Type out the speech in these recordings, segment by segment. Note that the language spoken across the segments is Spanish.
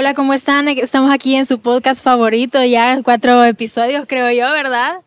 Hola, ¿cómo están? Estamos aquí en su podcast favorito, ya cuatro episodios creo yo, ¿verdad?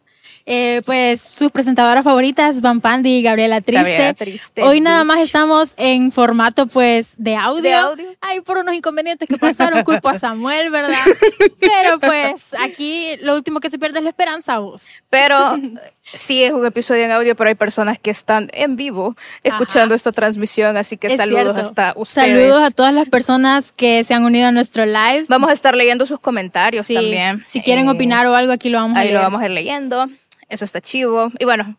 Eh, pues sus presentadoras favoritas, Van Pandy y Gabriela Triste. Gabriela Triste, Hoy nada más estamos en formato pues de audio. ¿De audio? Ay, por unos inconvenientes que pasaron, culpo a Samuel, ¿verdad? Pero pues aquí lo último que se pierde es la esperanza, vos. Pero sí es un episodio en audio, pero hay personas que están en vivo escuchando esta transmisión, así que Es saludos cierto. hasta ustedes. Saludos a todas las personas que se han unido a nuestro live. Vamos a estar leyendo sus comentarios Sí, también. Si quieren Eh, opinar o algo, aquí lo vamos a Ahí leer. lo vamos a ir leyendo. Eso está chivo. Y bueno,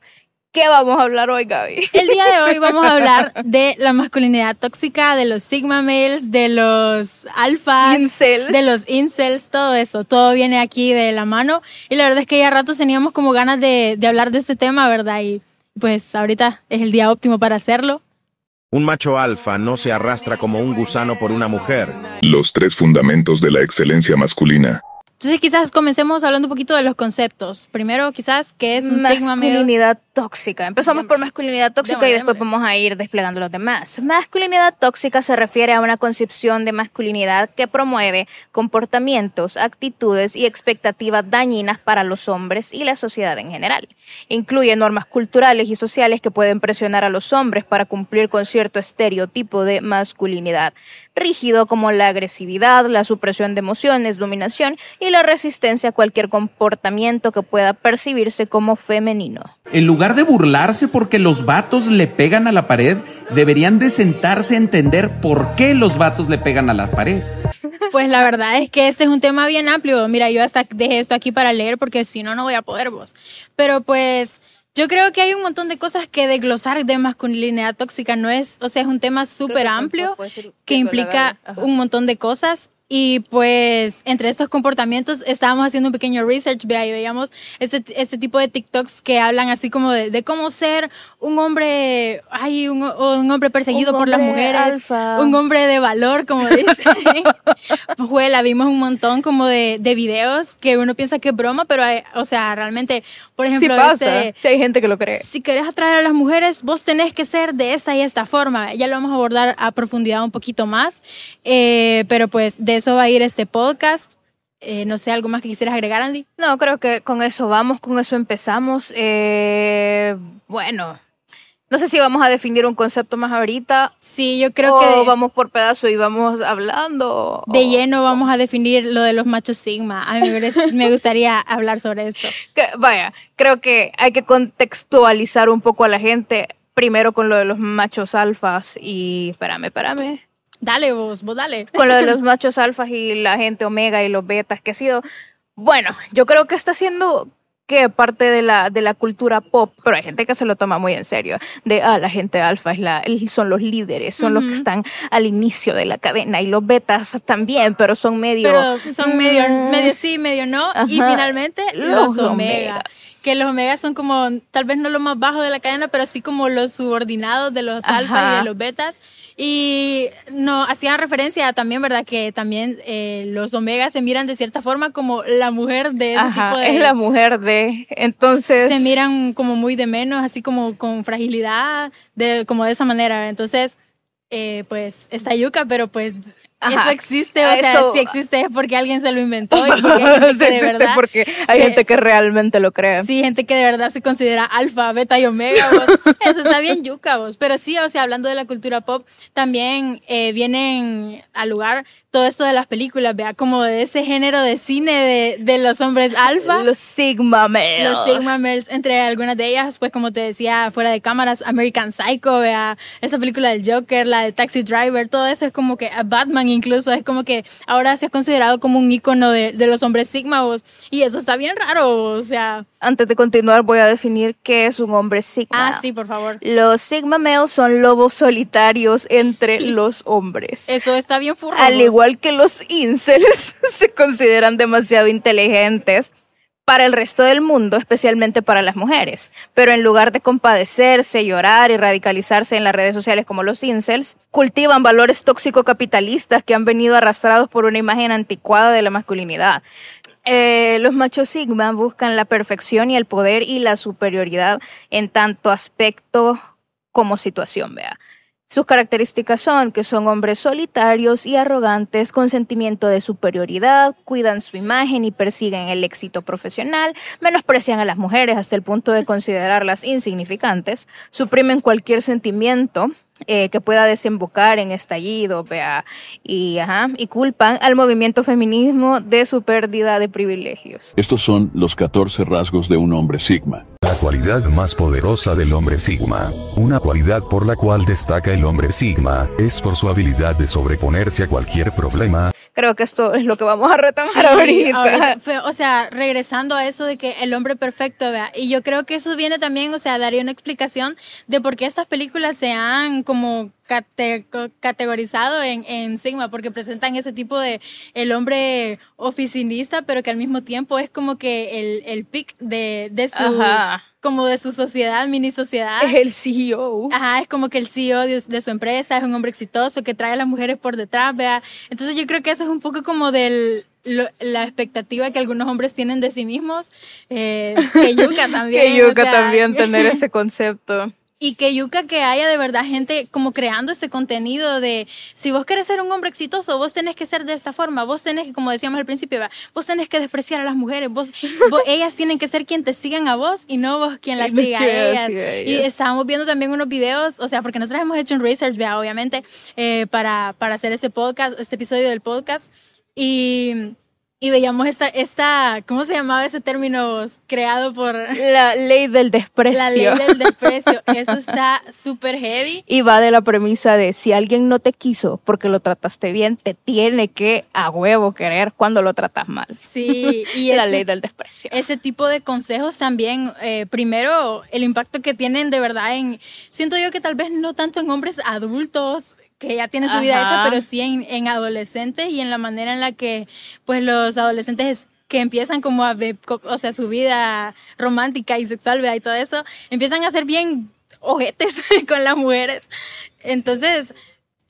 ¿qué vamos a hablar hoy, Gaby? El día de hoy vamos a hablar de la masculinidad tóxica, de los sigma males, de los alfas, Incels. de los incels, todo eso. Todo viene aquí de la mano. Y la verdad es que ya ratos teníamos como ganas de, de hablar de este tema, ¿verdad? Y pues ahorita es el día óptimo para hacerlo. Un macho alfa no se arrastra como un gusano por una mujer. Los tres fundamentos de la excelencia masculina. Entonces quizás comencemos hablando un poquito de los conceptos. Primero quizás, ¿qué es un sigma male? Masculinidad tóxica. Empezamos por masculinidad tóxica y después vamos a ir desplegando los demás. Masculinidad tóxica se refiere a una concepción de masculinidad que promueve comportamientos, actitudes y expectativas dañinas para los hombres y la sociedad en general. Incluye normas culturales y sociales que pueden presionar a los hombres para cumplir con cierto estereotipo de masculinidad, rígido como la agresividad, la supresión de emociones, dominación y la resistencia a cualquier comportamiento que pueda percibirse como femenino. En lugar de burlarse porque los vatos le pegan a la pared, deberían de sentarse a entender por qué los vatos le pegan a la pared. Pues la verdad es que este es un tema bien amplio. Mira, yo hasta dejé esto aquí para leer porque si no, no voy a poder vos. Pero pues yo creo que hay un montón de cosas que desglosar de masculinidad tóxica. No es, o sea, es un tema súper amplio que implica un montón de cosas. Y pues entre estos comportamientos estábamos haciendo un pequeño research, vea, y veíamos este, este tipo de TikToks que hablan así como de, de cómo ser un hombre, ay, un, un hombre perseguido Un por las hombre mujeres, alfa. un hombre de valor, como dicen. Pues, Juela, vimos un montón como de, de videos que uno piensa que es broma, pero, hay- o sea, realmente, por Sí ejemplo, pasa, este, sí hay gente que lo cree. si querés atraer a las mujeres, vos tenés que ser de esta y esta forma. Ya lo vamos a abordar a profundidad un poquito más, Eh, pero pues de eso va a ir este podcast. Eh, no sé, ¿algo más que quisieras agregar, Andy? No, creo que con eso vamos, con eso empezamos. Eh, bueno, no sé si vamos a definir un concepto más ahorita Sí, yo creo o que vamos por pedazo y vamos hablando. de o- lleno vamos a definir lo de los machos sigma. A mí me gustaría hablar sobre esto. Que- vaya, creo que hay que contextualizar un poco a la gente. Primero con lo de los machos alfas y espérame, espérame. Dale vos, vos dale. con lo de los machos alfas y la gente omega y los betas, que ha sido, bueno, yo creo que está siendo que parte de la, de la cultura pop, pero hay gente que se lo toma muy en serio, de, ah, la gente alfa es la, son los líderes, son los que están al inicio de la cadena, y los betas también, pero son medio... Pero son medio, Mm, medio sí, medio no. Y Ajá. finalmente los, Los omegas. omegas. Que los omegas son como, tal vez no lo más bajo de la cadena, pero sí como los subordinados de los alfas y de los betas. Y no, hacían referencia también, ¿verdad? Que también eh, los omegas se miran de cierta forma como la mujer de ese Ajá, tipo de... es la mujer de... Entonces... se miran como muy de menos, así como con fragilidad, de, como de esa manera. Entonces, eh, pues está yuca, pero pues Ajá. eso existe, o A sea, eso- si existe es porque alguien se lo inventó y porque hay gente que de existe verdad... porque hay se- gente que realmente lo cree. Sí, gente que de verdad se considera alfa, beta y omega, vos. Eso está bien yuca, vos. Pero sí, o sea, hablando de la cultura pop, también eh, vienen al lugar todo esto de las películas, vea, como de ese género de cine de, de los hombres alfa. Los Sigma males. Los Sigma Males, entre algunas de ellas, pues como te decía, fuera de cámaras, American Psycho, vea, esa película del Joker, la de Taxi Driver, todo eso es como que, a Batman incluso, es como que ahora se ha considerado como un icono de, de los hombres Sigma, vos. y eso está bien raro, o sea, Antes de continuar, voy a definir qué es un hombre Sigma. ah, sí, por favor. Los Sigma males son lobos solitarios entre los hombres. Eso está bien furro. Al igual que los incels se consideran demasiado inteligentes para el resto del mundo, especialmente para las mujeres. Pero en lugar de compadecerse, llorar y radicalizarse en las redes sociales como los incels, cultivan valores tóxico-capitalistas que han venido arrastrados por una imagen anticuada de la masculinidad. Eh, los machos sigma buscan la perfección y el poder y la superioridad en tanto aspecto como situación, vea. Sus características son que son hombres solitarios y arrogantes con sentimiento de superioridad, cuidan su imagen y persiguen el éxito profesional, menosprecian a las mujeres hasta el punto de considerarlas insignificantes, suprimen cualquier sentimiento eh, que pueda desembocar en estallido, y, y culpan al movimiento feminismo de su pérdida de privilegios. Estos son los 14 rasgos de un hombre Sigma. Cualidad más poderosa del hombre Sigma, una cualidad por la cual destaca el hombre Sigma, es por su habilidad de sobreponerse a cualquier problema. Creo que esto es lo que vamos a retomar ahorita. ahorita fue- o sea, regresando a eso de que el hombre perfecto, vea, y yo creo que eso viene también, o sea, daría una explicación de por qué estas películas se han como cate- categorizado en, en Sigma, porque presentan ese tipo de el hombre oficinista, pero que al mismo tiempo es como que el, el pic de, de su Ajá. como de su sociedad, mini sociedad. Es el CEO. Ajá, es como que el CEO de, de su empresa es un hombre exitoso que trae a las mujeres por detrás, vea. Entonces yo creo que eso es un poco como del lo- la expectativa que algunos hombres tienen de sí mismos. Eh, que yuca también. Que o yuca sea, también tener ese concepto. Y que yuca que haya de verdad gente como creando este contenido de si vos querés ser un hombre exitoso, vos tenés que ser de esta forma, vos tenés que, como decíamos al principio, ¿va? vos tenés que despreciar a las mujeres, vos, vos- ellas tienen que ser quien te sigan a vos y no vos quien las siga a ellas. Y estábamos viendo también unos videos, o sea, porque nosotros hemos hecho un research, ¿vea? obviamente, eh, para, para hacer este podcast, este episodio del podcast. Y, y veíamos esta, esta, ¿cómo se llamaba ese término creado por La ley del desprecio. la ley del desprecio? Eso está súper heavy. Y va de la premisa de si alguien no te quiso porque lo trataste bien, te tiene que a huevo querer cuando lo tratas mal. Sí, y la ese- ley del desprecio. ese tipo de consejos también, eh, primero, el impacto que tienen de verdad en, siento yo que tal vez no tanto en hombres adultos que ya tienen su vida hecha, pero sí en, en adolescentes y en la manera en la que pues los adolescentes que empiezan como a o sea, su vida romántica y sexual, ¿verdad? y todo eso, empiezan a ser bien ojetes con las mujeres. Entonces,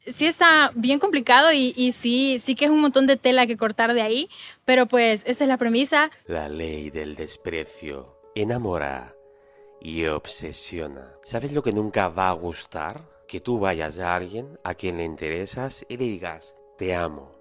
sí está bien complicado y, y sí, sí que es un montón de tela que cortar de ahí, pero pues esa es la premisa. La ley del desprecio enamora y obsesiona. ¿Sabes lo que nunca va a gustar? Que tú vayas a alguien a quien le interesas y le digas, te amo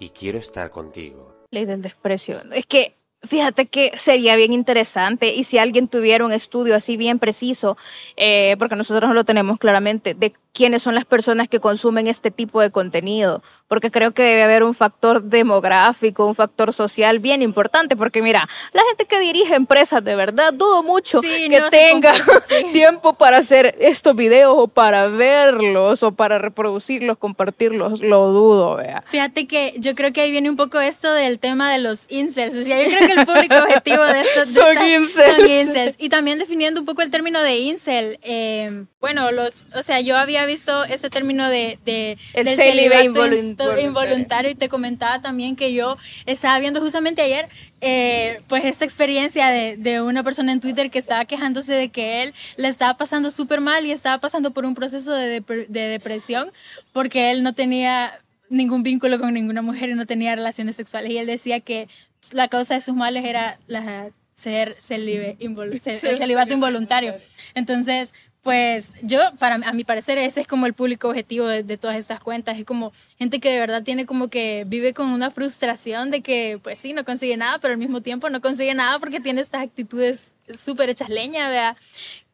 y quiero estar contigo. Ley del desprecio. Es que, fíjate que sería bien interesante y si alguien tuviera un estudio así bien preciso, eh, porque nosotros no lo tenemos claramente, de quiénes son las personas que consumen este tipo de contenido, porque creo que debe haber un factor demográfico, un factor social bien importante, porque mira, la gente que dirige empresas de verdad, dudo mucho Sí, que no tenga tiempo para hacer estos videos o para verlos o para reproducirlos, compartirlos, lo dudo, vea. Fíjate que yo creo que ahí viene un poco esto del tema de los incels. O sea, yo creo que el público objetivo de estos Son son incels. Y también definiendo un poco el término de incel. eh, bueno, los, o sea, yo había visto ese término de, de El del celibato involuntario. involuntario y te comentaba también que yo estaba viendo justamente ayer eh, pues esta experiencia de, de una persona en Twitter que estaba quejándose de que él le estaba pasando súper mal y estaba pasando por un proceso de, depre- de depresión porque él no tenía ningún vínculo con ninguna mujer y no tenía relaciones sexuales y él decía que la causa de sus males era la, ser celibe- involu- el celibato involuntario. Entonces, pues yo, para, a mi parecer, ese es como el público objetivo de, de todas estas cuentas. Es como gente que de verdad tiene como que vive con una frustración de que, pues sí, no consigue nada, pero al mismo tiempo no consigue nada porque tiene estas actitudes súper hechas leña, ¿verdad?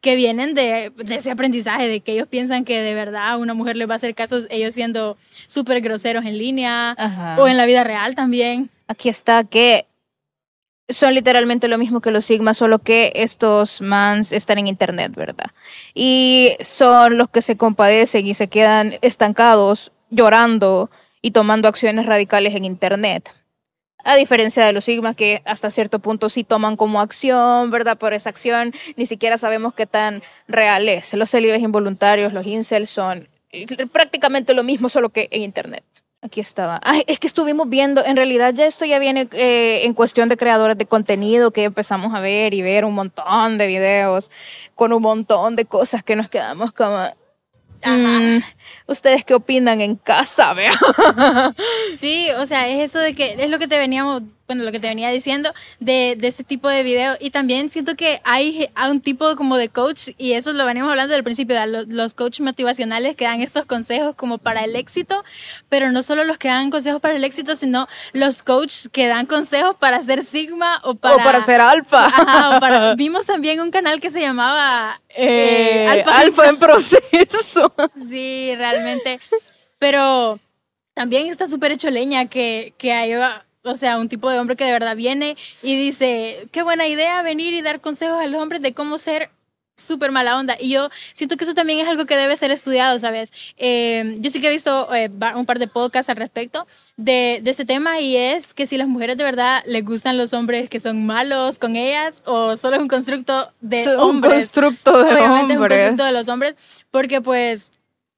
que vienen de, de ese aprendizaje, de que ellos piensan que de verdad una mujer les va a hacer caso, ellos siendo súper groseros en línea Ajá. o en la vida real también. Aquí está que son literalmente lo mismo que los Sigma, solo que estos mans están en internet, ¿verdad? Y son los que se compadecen y se quedan estancados, llorando y tomando acciones radicales en internet. A diferencia de los Sigma que hasta cierto punto sí toman como acción, ¿verdad? Por esa acción ni siquiera sabemos qué tan real es. Los celibes involuntarios, los incels son prácticamente lo mismo, solo que en internet. Aquí estaba. Ay, es que estuvimos viendo, en realidad ya esto ya viene eh, en cuestión de creadores de contenido que empezamos a ver y ver un montón de videos con un montón de cosas que nos quedamos como... mm, ¿Ustedes qué opinan en casa? Vea? Sí, o sea, es eso de que es lo que te veníamos bueno, lo que te venía diciendo de, de ese tipo de video. Y también siento que hay, hay un tipo como de coach, y eso lo venimos hablando del principio, los, los coaches motivacionales que dan esos consejos como para el éxito, pero no solo los que dan consejos para el éxito, sino los coaches que dan consejos para ser Sigma o para, o para ser alfa. Ajá, o para- vimos también un canal que se llamaba Eh, eh, alfa, Alfa en proceso. Sí, realmente. Pero también está súper hecho leña que, que hay, o sea, un tipo de hombre que de verdad viene y dice, qué buena idea venir y dar consejos a los hombres de cómo ser súper mala onda. Y yo siento que eso también es algo que debe ser estudiado, ¿sabes? Eh, yo sí que he visto eh, un par de podcasts al respecto de, de este tema y es que si las mujeres de verdad les gustan los hombres que son malos con ellas o solo es un constructo de Es un hombres. constructo de Obviamente es un hombres. constructo de los hombres porque pues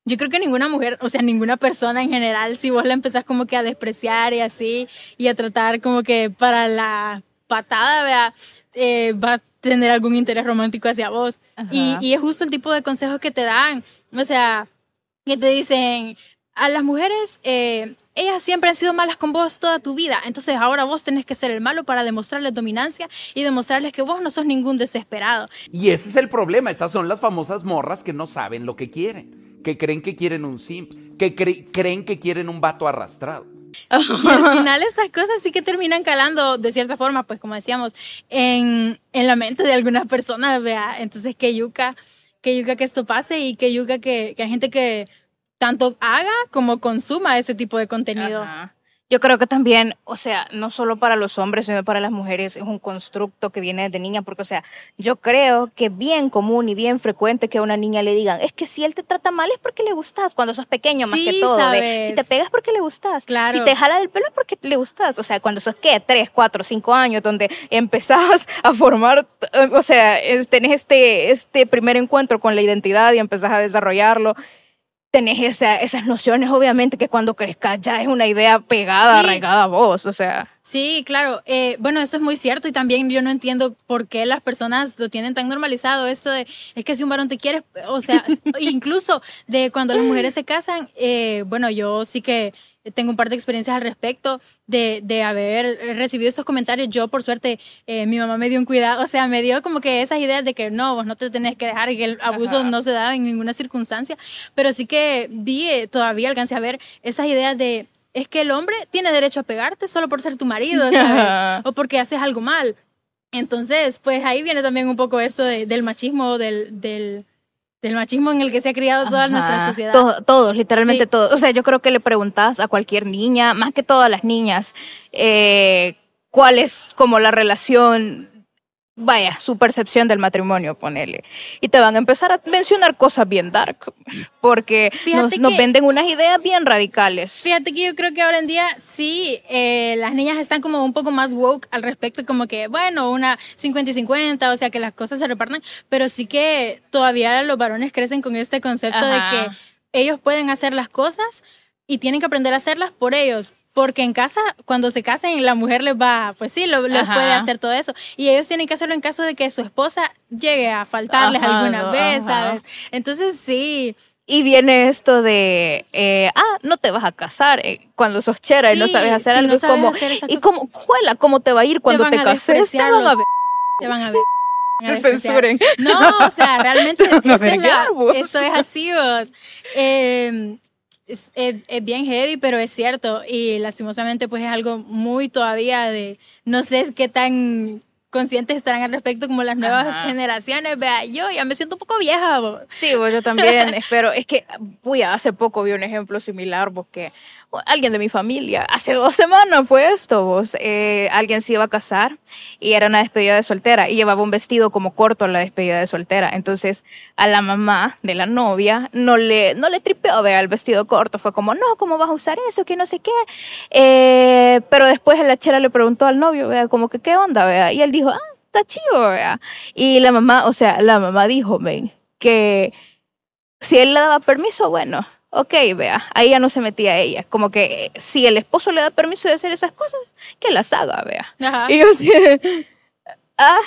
yo creo que ninguna mujer, o sea, ninguna persona en general, si vos la empezás como que a despreciar y así, y a tratar como que para la patada, vea, eh, va a tener algún interés romántico hacia vos. Y, y es justo el tipo de consejos que te dan. O sea, que te dicen, a las mujeres, eh, ellas siempre han sido malas con vos toda tu vida. Entonces ahora vos tenés que ser el malo para demostrarles dominancia y demostrarles que vos no sos ningún desesperado. Y ese es el problema. Esas son las famosas morras que no saben lo que quieren. Que creen que quieren un simp. Que cre- creen que quieren un vato arrastrado. Y al final estas cosas sí que terminan calando de cierta forma, pues como decíamos, en, en la mente de algunas personas, vea. Entonces que yuca, que yuca que esto pase y que yuca que, que hay gente que tanto haga como consuma este tipo de contenido. Ajá. Yo creo que también, o sea, no solo para los hombres, sino para las mujeres, es un constructo que viene desde niña, porque, o sea, yo creo que bien común y bien frecuente que a una niña le digan, es que si él te trata mal es porque le gustas, cuando sos pequeño más Sí, que todo, sabes. si te pegas es porque le gustas, Claro. si te jala del pelo es porque le gustas, o sea, cuando sos, ¿qué? Tres, cuatro, cinco años, donde empezás a formar, eh, o sea, tenés este, este primer encuentro con la identidad y empezás a desarrollarlo tenés esa- esas nociones, obviamente, que cuando crezcas ya es una idea pegada, Sí. arraigada a vos, o sea. Sí, claro. Eh, bueno, eso es muy cierto y también yo no entiendo por qué las personas lo tienen tan normalizado. Esto de, es que si un varón te quiere, o sea, incluso de cuando las mujeres se casan, eh, bueno, yo sí que tengo un par de experiencias al respecto de, de haber recibido esos comentarios. Yo, por suerte, eh, mi mamá me dio un cuidado, o sea, me dio como que esas ideas de que no, vos no te tenés que dejar y que el abuso Ajá. no se da en ninguna circunstancia, pero sí que vi, eh, todavía alcancé a ver esas ideas de, es que el hombre tiene derecho a pegarte solo por ser tu marido, ¿sabes? o porque haces algo mal. Entonces, pues ahí viene también un poco esto de- del machismo, del, del, del machismo en el que se ha criado toda nuestra sociedad. To- todos, literalmente Sí. todos. O sea, yo creo que le preguntas a cualquier niña, más que todas las niñas, eh, cuál es como la relación, vaya, su percepción del matrimonio, ponele. Y te van a empezar a mencionar cosas bien dark, porque nos, venden unas ideas bien radicales. Fíjate que yo creo que ahora en día sí, eh, las niñas están como un poco más woke al respecto, como que, bueno, una 50 y 50, o sea, que las cosas se repartan, pero sí que todavía los varones crecen con este concepto Ajá. de que ellos pueden hacer las cosas y tienen que aprender a hacerlas por ellos. Porque en casa, cuando se casen, la mujer les va, pues sí, lo, les puede hacer todo eso. Y ellos tienen que hacerlo en caso de que su esposa llegue a faltarles Ajá, alguna no, vez, ajá. ¿sabes? Entonces sí, Y viene esto de, eh, ah, no te vas a casar eh, cuando sos chera y no sabes hacer si algo. no es sabes como, hacer esas y como, juela, ¿cómo te va a ir cuando te, a cases? Te van a ver. te van a ver. Se censuren. No, o sea, realmente Te a esa es la- esto es así, vos. Eh, es, es- es bien heavy, pero es cierto. Y lastimosamente, pues es algo muy todavía de, no sé qué tan conscientes estarán al respecto como las nuevas Ajá. generaciones. Vea, yo ya me siento un poco vieja, vos. Sí, pues yo también espero. Es que, uy, hace poco vi un ejemplo similar porque alguien de mi familia, hace dos semanas fue esto, vos, eh, alguien se iba a casar y era una despedida de soltera y llevaba un vestido como corto a la despedida de soltera. Entonces, a la mamá de la novia no le, no le tripeó, vea, el vestido corto. Fue como, no, ¿cómo vas a usar eso? Que no sé qué. Eh, pero después la chera le preguntó al novio, vea, como que, ¿qué onda, vea? Y él dijo, ah, está chivo, vea. Y la mamá, o sea, la mamá dijo, ven, que si él le daba permiso, bueno, ok, vea, ahí ya no se metía ella. Como que eh, si el esposo le da permiso de hacer esas cosas, que las haga, vea. Ajá. Y yo así, ah,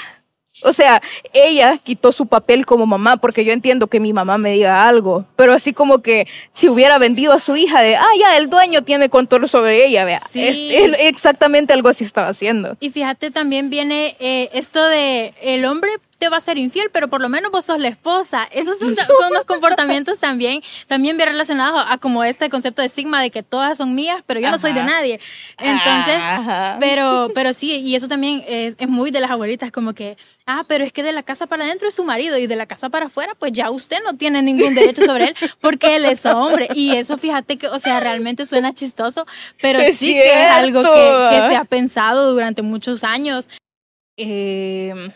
O sea, ella quitó su papel como mamá, porque yo entiendo que mi mamá me diga algo, pero así como que si hubiera vendido a su hija de, ah, ya, el dueño tiene control sobre ella, vea. Sí. Es, es exactamente algo así estaba haciendo. Y fíjate, también viene eh, esto de el hombre te va a ser infiel, pero por lo menos vos sos la esposa. Esos son ta- unos comportamientos también, también bien relacionados a como este concepto de sigma de que todas son mías, pero yo no soy de nadie. Entonces, Ajá. pero, pero sí, y eso también es, es muy de las abuelitas, como que, ah, pero es que de la casa para adentro es su marido y de la casa para afuera, pues ya usted no tiene ningún derecho sobre él porque él es hombre. Y eso, fíjate que, o sea, realmente suena chistoso, pero Es sí que es algo que, que se ha pensado durante muchos años. Eh,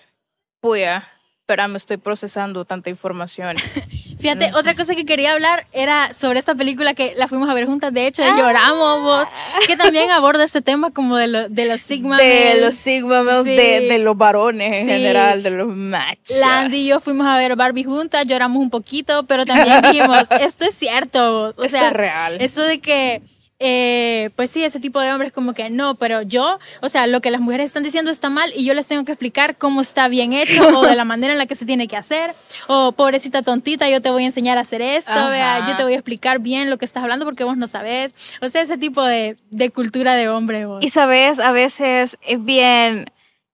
puya, espera, me estoy procesando tanta información. Fíjate, No sé. otra cosa que quería hablar era sobre esta película que la fuimos a ver juntas, de hecho, Ah. lloramos vos, que también aborda este tema como de, lo- de los sigma de males. los sigma males, Sí. de, de los varones en Sí. general, de los machos. Landy y yo fuimos a ver Barbie juntas, lloramos un poquito, pero también dijimos, esto es cierto, o Esto sea, es real. eso de que, eh, pues sí, ese tipo de hombres como que no, pero yo, o sea, lo que las mujeres están diciendo está mal y yo les tengo que explicar cómo está bien hecho o de la manera en la que se tiene que hacer, o pobrecita tontita, yo te voy a enseñar a hacer esto, vea, yo te voy a explicar bien lo que estás hablando porque vos no sabes, o sea, ese tipo de, de cultura de hombre. vos. Y sabes, a veces es bien.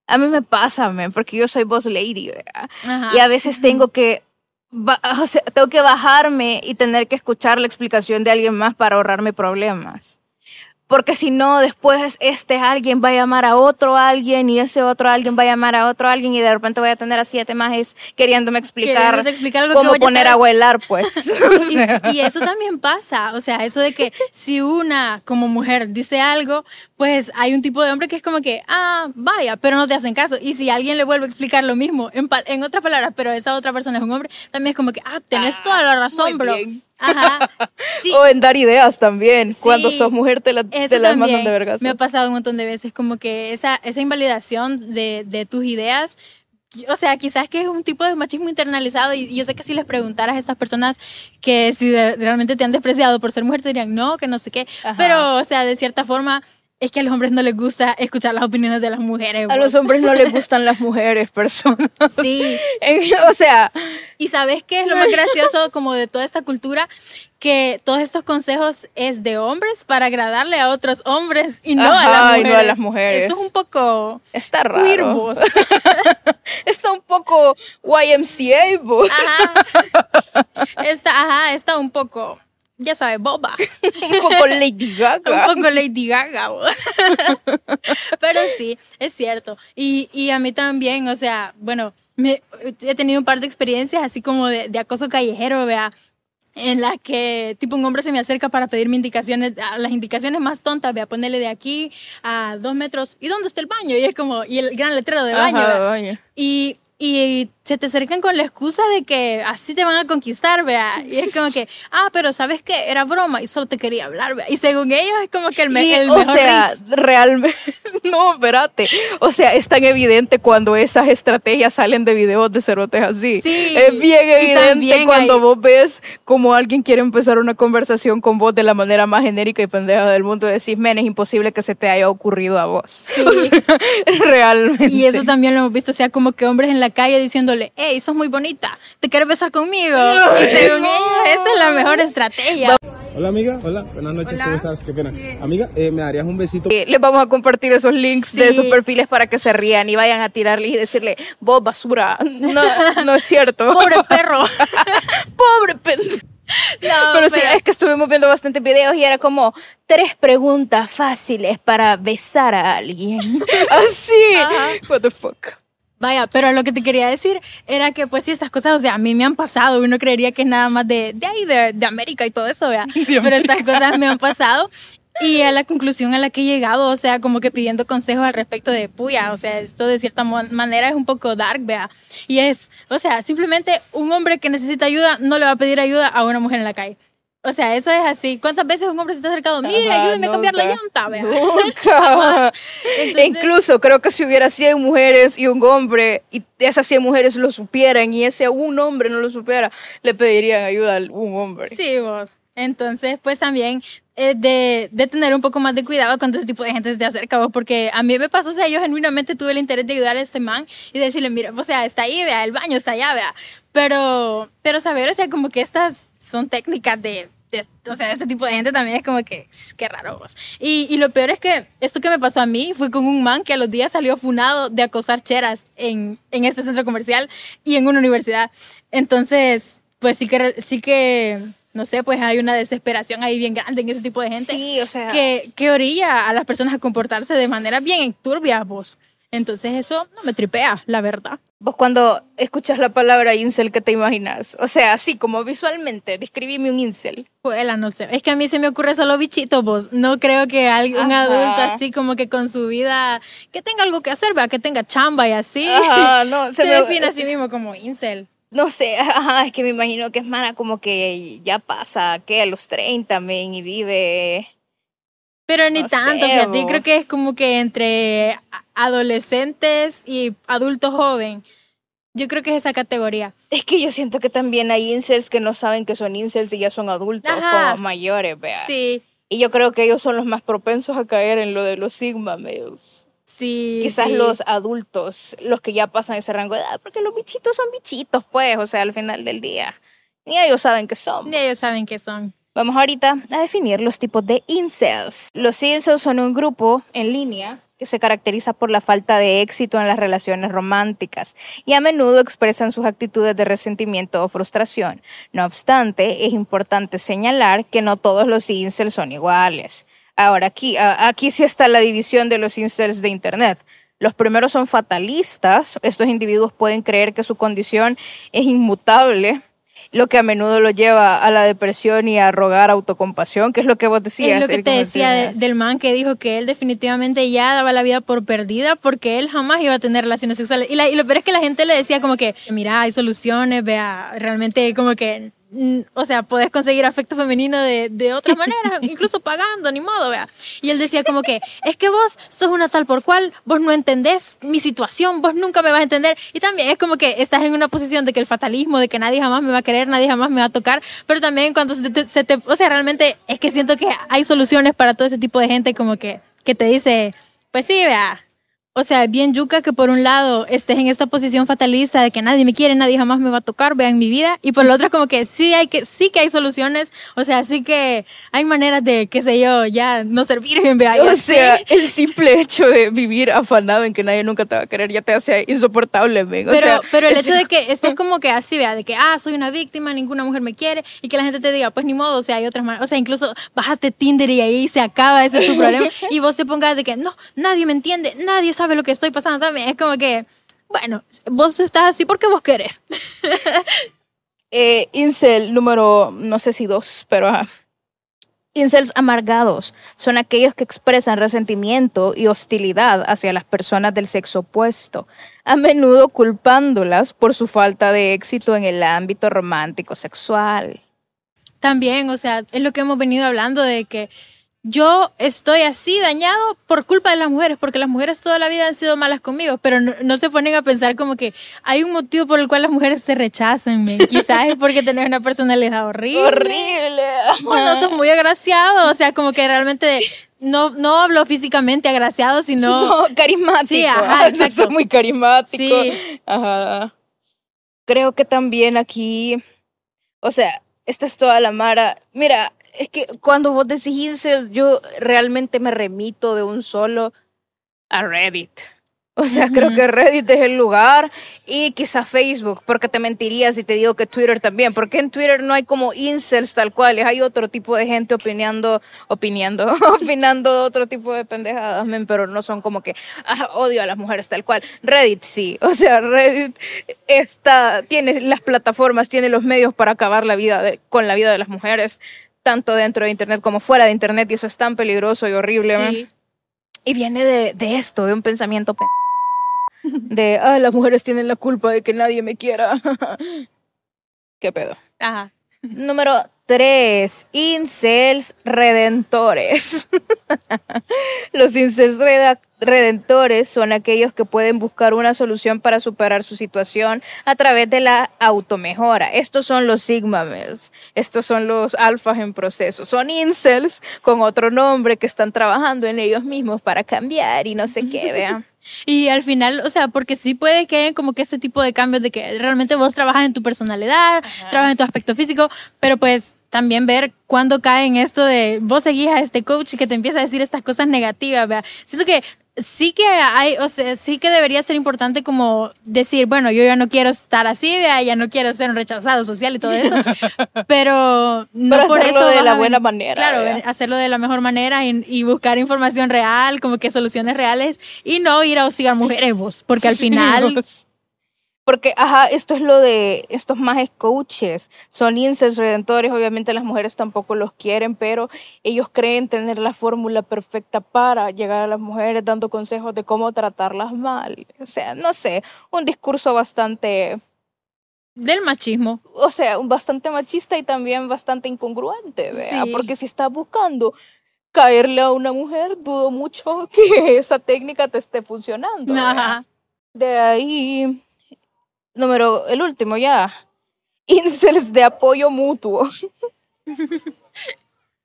A mí me pasa, man, porque yo soy boss lady, ¿verdad? Ajá. Y a veces tengo que. O sea, tengo que bajarme y tener que escuchar la explicación de alguien más para ahorrarme problemas. Porque si no, después este alguien va a llamar a otro alguien y ese otro alguien va a llamar a otro alguien y de repente voy a tener a siete majes queriéndome explicar algo cómo poner a pues. O Y, sea. y eso también pasa, o sea, eso de que si una como mujer dice algo, pues hay un tipo de hombre que es como que, ah, vaya, pero no te hacen caso. Y si alguien le vuelve a explicar lo mismo, en, en otras palabras, pero esa otra persona es un hombre, también es como que, ah, tenés toda la razón, bro. bien. Ajá. Sí, O en dar ideas también. Cuando Sí, sos mujer te, la, te las mandan de vergas. me ha pasado un montón de veces, como que esa, esa invalidación de, de tus ideas, o sea, quizás que es un tipo de machismo internalizado y yo sé que si les preguntaras a estas personas que si de- realmente te han despreciado por ser mujer, te dirían no, que no sé qué, Ajá. pero, o sea, de cierta forma... Es que a los hombres no les gusta escuchar las opiniones de las mujeres. A vos. los hombres no les gustan las mujeres, personas. Sí, En- o sea, y sabes qué es lo más gracioso como de toda esta cultura, que todos estos consejos es de hombres para agradarle a otros hombres y no, a, las y mujeres. no a las mujeres. Eso es un poco está raro. Está un poco YMCA, vos. Ajá. Está, ajá, está un poco, ya sabes, boba. un poco Lady Gaga. Un poco Lady Gaga. Pero sí, es cierto. Y, y a mí también, o sea, bueno, me- he tenido un par de experiencias así como de, de acoso callejero, vea en la que tipo un hombre se me acerca para pedirme indicaciones, a las indicaciones más tontas, vea, ponerle de aquí a dos metros, ¿y dónde está el baño? Y es como, y el gran letrero de baño, Ajá, baño. Y, y se te acercan con la excusa de que así te van a conquistar, vea. Y es como que, ah, pero ¿sabes qué? Era broma y solo te quería hablar, vea. Y según ellos es como que el, me- Y, el o mejor sea, realmente, no, espérate. O sea, es tan evidente cuando esas estrategias salen de videos de cerotes así. Sí, Es bien evidente cuando hay- vos ves como alguien quiere empezar una conversación con vos de la manera más genérica y pendeja del mundo. Decís, men, es imposible que se te haya ocurrido a vos. Sí. O sea, realmente. Y eso también lo hemos visto, o sea, como que hombres en la calle diciéndole, hey, sos muy bonita, ¿te quieres besar conmigo? y según ellos, esa es la mejor estrategia. Hola amiga, hola, buenas noches, ¿cómo estás? Qué pena. Amiga, eh, ¿me darías un besito? Eh, Les vamos a compartir esos links de Sí. sus perfiles para que se rían y vayan a tirarle y decirle, vos basura. No, no es cierto. Pobre perro. Pobre pendejo. No, pero sí, es que estuvimos viendo bastantes videos y era como tres preguntas fáciles para besar a alguien. Así. Ajá. What the fuck. Vaya, pero lo que te quería decir era que pues sí, estas cosas, o sea, a mí me han pasado, uno creería que es nada más de, de ahí, de, de América y todo eso, vea. Pero estas cosas me han pasado y a la conclusión a la que he llegado, o sea, como que pidiendo consejos al respecto de puya, o sea, esto de cierta manera es un poco dark, vea. Y es, o sea, simplemente un hombre que necesita ayuda no le va a pedir ayuda a una mujer en la calle. O sea, eso es así. ¿Cuántas veces un hombre se está acercado? Mire, ayúdeme a cambiar la llanta. Nunca. Entonces- Incluso creo que si hubiera 100 mujeres y un hombre y esas 100 mujeres lo supieran y ese un hombre no lo supiera, le pedirían ayuda a un hombre. Sí, vos. Entonces, pues también eh, de, de, tener un poco más de cuidado cuando ese tipo de gente se te acerca, vos, porque a mí me pasó, o sea, yo genuinamente tuve el interés de ayudar a este man y decirle, mira, o sea, está ahí, vea, el baño está allá, vea. Pero, pero saber, o sea, como que estas son técnicas de, o sea, este tipo de gente también es como que, qué raro vos. Y, y, lo peor es que esto que me pasó a mí fue con un man que a los días salió funado de acosar cheras en, en este centro comercial y en una universidad. Entonces, pues sí que, sí que no sé, pues hay una desesperación ahí bien grande en ese tipo de gente. Sí, o sea. Que, que orilla a las personas a comportarse de manera bien turbia, vos. Entonces eso no me tripea, la verdad. Vos cuando escuchas la palabra incel, ¿qué te imaginas? O sea, así como visualmente, describime un incel. Pues no sé. Es que a mí se me ocurre solo bichitos, vos. No creo que alguien, un adulto así como que con su vida, que tenga algo que hacer, vea, que tenga chamba y así. Ajá, no, se, define a sí mismo como incel no sé, ajá, es que me imagino que es mana como que ya pasa, que a los 30, men, y vive... Pero ni tanto, fíjate, creo que es como que entre adolescentes y adultos joven. Yo creo que es esa categoría. Es que yo siento que también hay incels que no saben que son incels y ya son adultos como mayores, vea. Sí. Y yo creo que ellos son los más propensos a caer en lo de los sigma males. Sí. Quizás los adultos, los que ya pasan ese rango de edad, porque los bichitos son bichitos, pues, o sea, al final del día. Ni ellos saben qué son. Ni ellos saben qué son. Vamos ahorita a definir los tipos de incels. Los incels son un grupo en línea que se caracteriza por la falta de éxito en las relaciones románticas y a menudo expresan sus actitudes de resentimiento o frustración. No obstante, es importante señalar que no todos los incels son iguales. Ahora, aquí, aquí sí está la división de los incels de Internet. Los primeros son fatalistas. Estos individuos pueden creer que su condición es inmutable lo que a menudo lo lleva a la depresión y a rogar autocompasión, que es lo que vos decías. Es lo que te decía del man que dijo que él definitivamente ya daba la vida por perdida porque él jamás iba a tener relaciones sexuales. Y, y lo peor es que la gente le decía como que, mira, hay soluciones, vea, realmente como que o sea, puedes conseguir afecto femenino de, de otras maneras, incluso pagando, ni modo, vea. Y él decía como que, es que vos sos una tal por cual, vos no entendés mi situación, vos nunca me vas a entender. Y también es como que estás en una posición de que el fatalismo, de que nadie jamás me va a querer, nadie jamás me va a tocar, pero también cuando se te, se te o sea, realmente es que siento que hay soluciones para todo ese tipo de gente como que, que te dice, pues sí, vea, o sea, bien yuca que por un lado estés en esta posición fatalista de que nadie me quiere, nadie jamás me va a tocar, vean mi vida, y por el otro como que sí hay que sí que hay soluciones, o sea, sí que hay maneras de qué sé yo, ya no servir en vea. O sea, el simple hecho de vivir afanado en que nadie nunca te va a querer ya te hace insoportable, amigo. Pero pero el hecho de que estés como que así, vea, de que ah, soy una víctima, ninguna mujer me quiere y que la gente te diga, pues ni modo, o sea, hay otras maneras, o sea, incluso bájate Tinder y ahí se acaba ese es tu problema y vos te pongas de que no, nadie me entiende, nadie sabe lo que estoy pasando también. Es como que, bueno, vos estás así porque vos querés. eh, incel número, no sé si dos, pero Incels amargados son aquellos que expresan resentimiento y hostilidad hacia las personas del sexo opuesto, a menudo culpándolas por su falta de éxito en el ámbito romántico sexual. También, o sea, es lo que hemos venido hablando de que yo estoy así dañado por culpa de las mujeres, porque las mujeres toda la vida han sido malas conmigo, pero no, se ponen a pensar como que hay un motivo por el cual las mujeres se rechazan. Quizás es porque tenés una personalidad horrible. Horrible. O no sos muy agraciado, o sea, como que realmente no, no hablo físicamente agraciado, sino... No, carismático. Sí, ajá, exacto. muy carismático. Sí. Ajá. Creo que también aquí, o sea, esta es toda la mara. Mira, es que cuando vos decís yo realmente me remito de un solo a Reddit. O sea, creo que Reddit es el lugar y quizá Facebook, porque te mentiría si te digo que Twitter también, porque en Twitter no hay como incels tal cual, hay otro tipo de gente opinando, opinando, opinando otro tipo de pendejadas, pero no son como que ah, odio a las mujeres tal cual. Reddit sí, o sea, Reddit está, tiene las plataformas, tiene los medios para acabar la vida con la vida de las mujeres tanto dentro de Internet como fuera de Internet y eso es tan peligroso y horrible. Y viene de, de, esto, de un pensamiento de, ah, las mujeres tienen la culpa de que nadie me quiera. ¿Qué pedo? Ajá. Número 3. Incels redentores. Los incels redentores son aquellos que pueden buscar una solución para superar su situación a través de la automejora. Estos son los sigma males. Estos son los alfas en proceso. Son incels con otro nombre que están trabajando en ellos mismos para cambiar y no sé qué, vean. Y al final, o sea, porque sí puede que haya como que ese tipo de cambios de que realmente vos trabajas en tu personalidad, trabajas en tu aspecto físico, pero pues también ver cuándo cae en esto de vos seguís a este coach que te empieza a decir estas cosas negativas, ¿vea? Siento que sí que hay, o sea, sí que debería ser importante como decir, bueno, yo ya no quiero estar así, ya no quiero ser un rechazado social y todo eso, pero no por hacerlo eso de la buena manera. Claro, hacerlo de la mejor manera y, buscar información real, como que soluciones reales y no ir a hostigar mujeres vos, porque al final porque, ajá, esto es lo de estos más coaches. Son incels redentores. Obviamente las mujeres tampoco los quieren, pero ellos creen tener la fórmula perfecta para llegar a las mujeres dando consejos de cómo tratarlas mal. O sea, no sé, un discurso bastante... Del machismo. O sea, bastante machista y también bastante incongruente, ¿vea? Porque si estás buscando caerle a una mujer, dudo mucho que esa técnica te esté funcionando. Ajá. De ahí número, el último ya, incels de apoyo mutuo.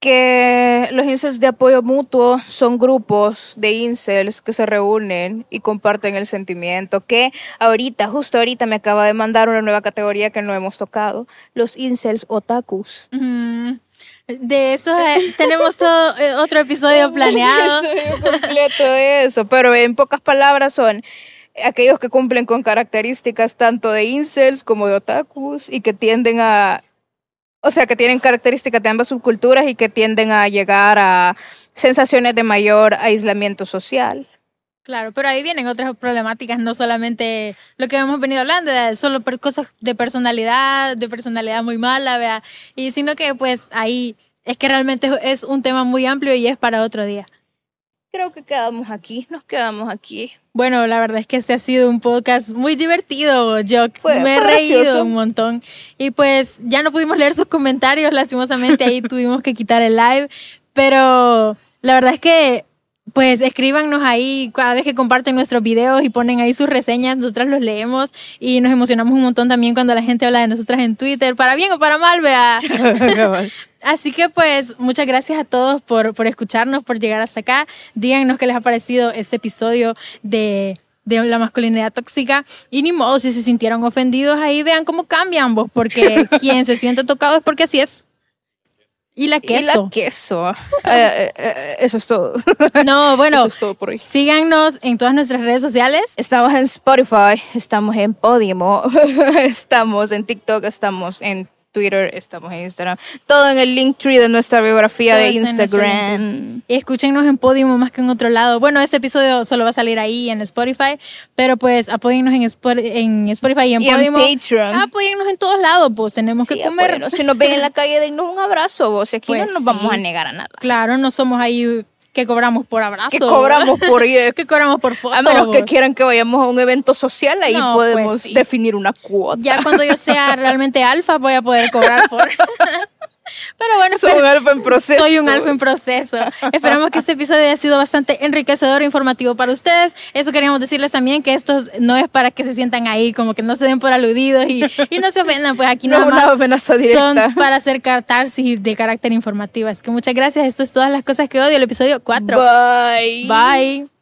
que los incels de apoyo mutuo son grupos de incels que se reúnen y comparten el sentimiento que ahorita, justo ahorita me acaba de mandar una nueva categoría que no hemos tocado, los incels otakus. De eso eh, tenemos todo eh, otro episodio planeado. Un episodio completo de eso, pero en pocas palabras son aquellos que cumplen con características tanto de incels como de otakus y que tienden a, o sea, que tienen características de ambas subculturas y que tienden a llegar a sensaciones de mayor aislamiento social. Claro, pero ahí vienen otras problemáticas, no solamente lo que hemos venido hablando, solo por cosas de personalidad, de personalidad muy mala, ¿vea? y sino que pues ahí es que realmente es un tema muy amplio y es para otro día. Creo que quedamos aquí, nos quedamos aquí. Bueno, la verdad es que este ha sido un podcast muy divertido, yo me he reído un montón. Y pues ya no pudimos leer sus comentarios, lastimosamente ahí tuvimos que quitar el live, pero la verdad es que pues escríbanos ahí cada vez que comparten nuestros videos y ponen ahí sus reseñas, nosotras los leemos y nos emocionamos un montón también cuando la gente habla de nosotras en Twitter, para bien o para mal, vea. Así que pues muchas gracias a todos por, por escucharnos, por llegar hasta acá. Díganos qué les ha parecido este episodio de de la masculinidad tóxica y ni modo si se sintieron ofendidos ahí vean cómo cambian vos porque quien se siente tocado es porque así es y la queso. Y la queso. Eh, eh, eh, eso es todo. No, bueno. Eso es todo por hoy. Síganos en todas nuestras redes sociales. Estamos en Spotify, estamos en Podimo, estamos en TikTok, estamos en Twitter, estamos en Instagram, todo en el link tree de nuestra biografía de Instagram. Y escúchenos en Podimo más que en otro lado. Bueno, este episodio solo va a salir ahí en Spotify, pero pues apóyennos en, en Spotify y en y Podimo. En Patreon. Apóyennos en todos lados, pues tenemos que comer. Si nos ven en la calle, denos un abrazo, vos. Aquí no pues nos vamos a negar a nada. Claro, no somos ahí que cobramos por abrazo. Que cobramos por que cobramos por foto. A menos que quieran que vayamos a un evento social, ahí pues podemos definir una cuota. Ya cuando yo sea realmente alfa voy a poder cobrar por Pero bueno, soy un alfa en proceso. Soy un alfa en proceso. Esperamos que este episodio haya sido bastante enriquecedor e informativo para ustedes. Eso queríamos decirles también que esto no es para que se sientan ahí, como que no se den por aludidos y, y no se ofendan, pues aquí no nada más son para hacer catarsis de carácter informativo. Así que muchas gracias. Esto es todas las cosas que odio, el episodio 4. Bye. Bye.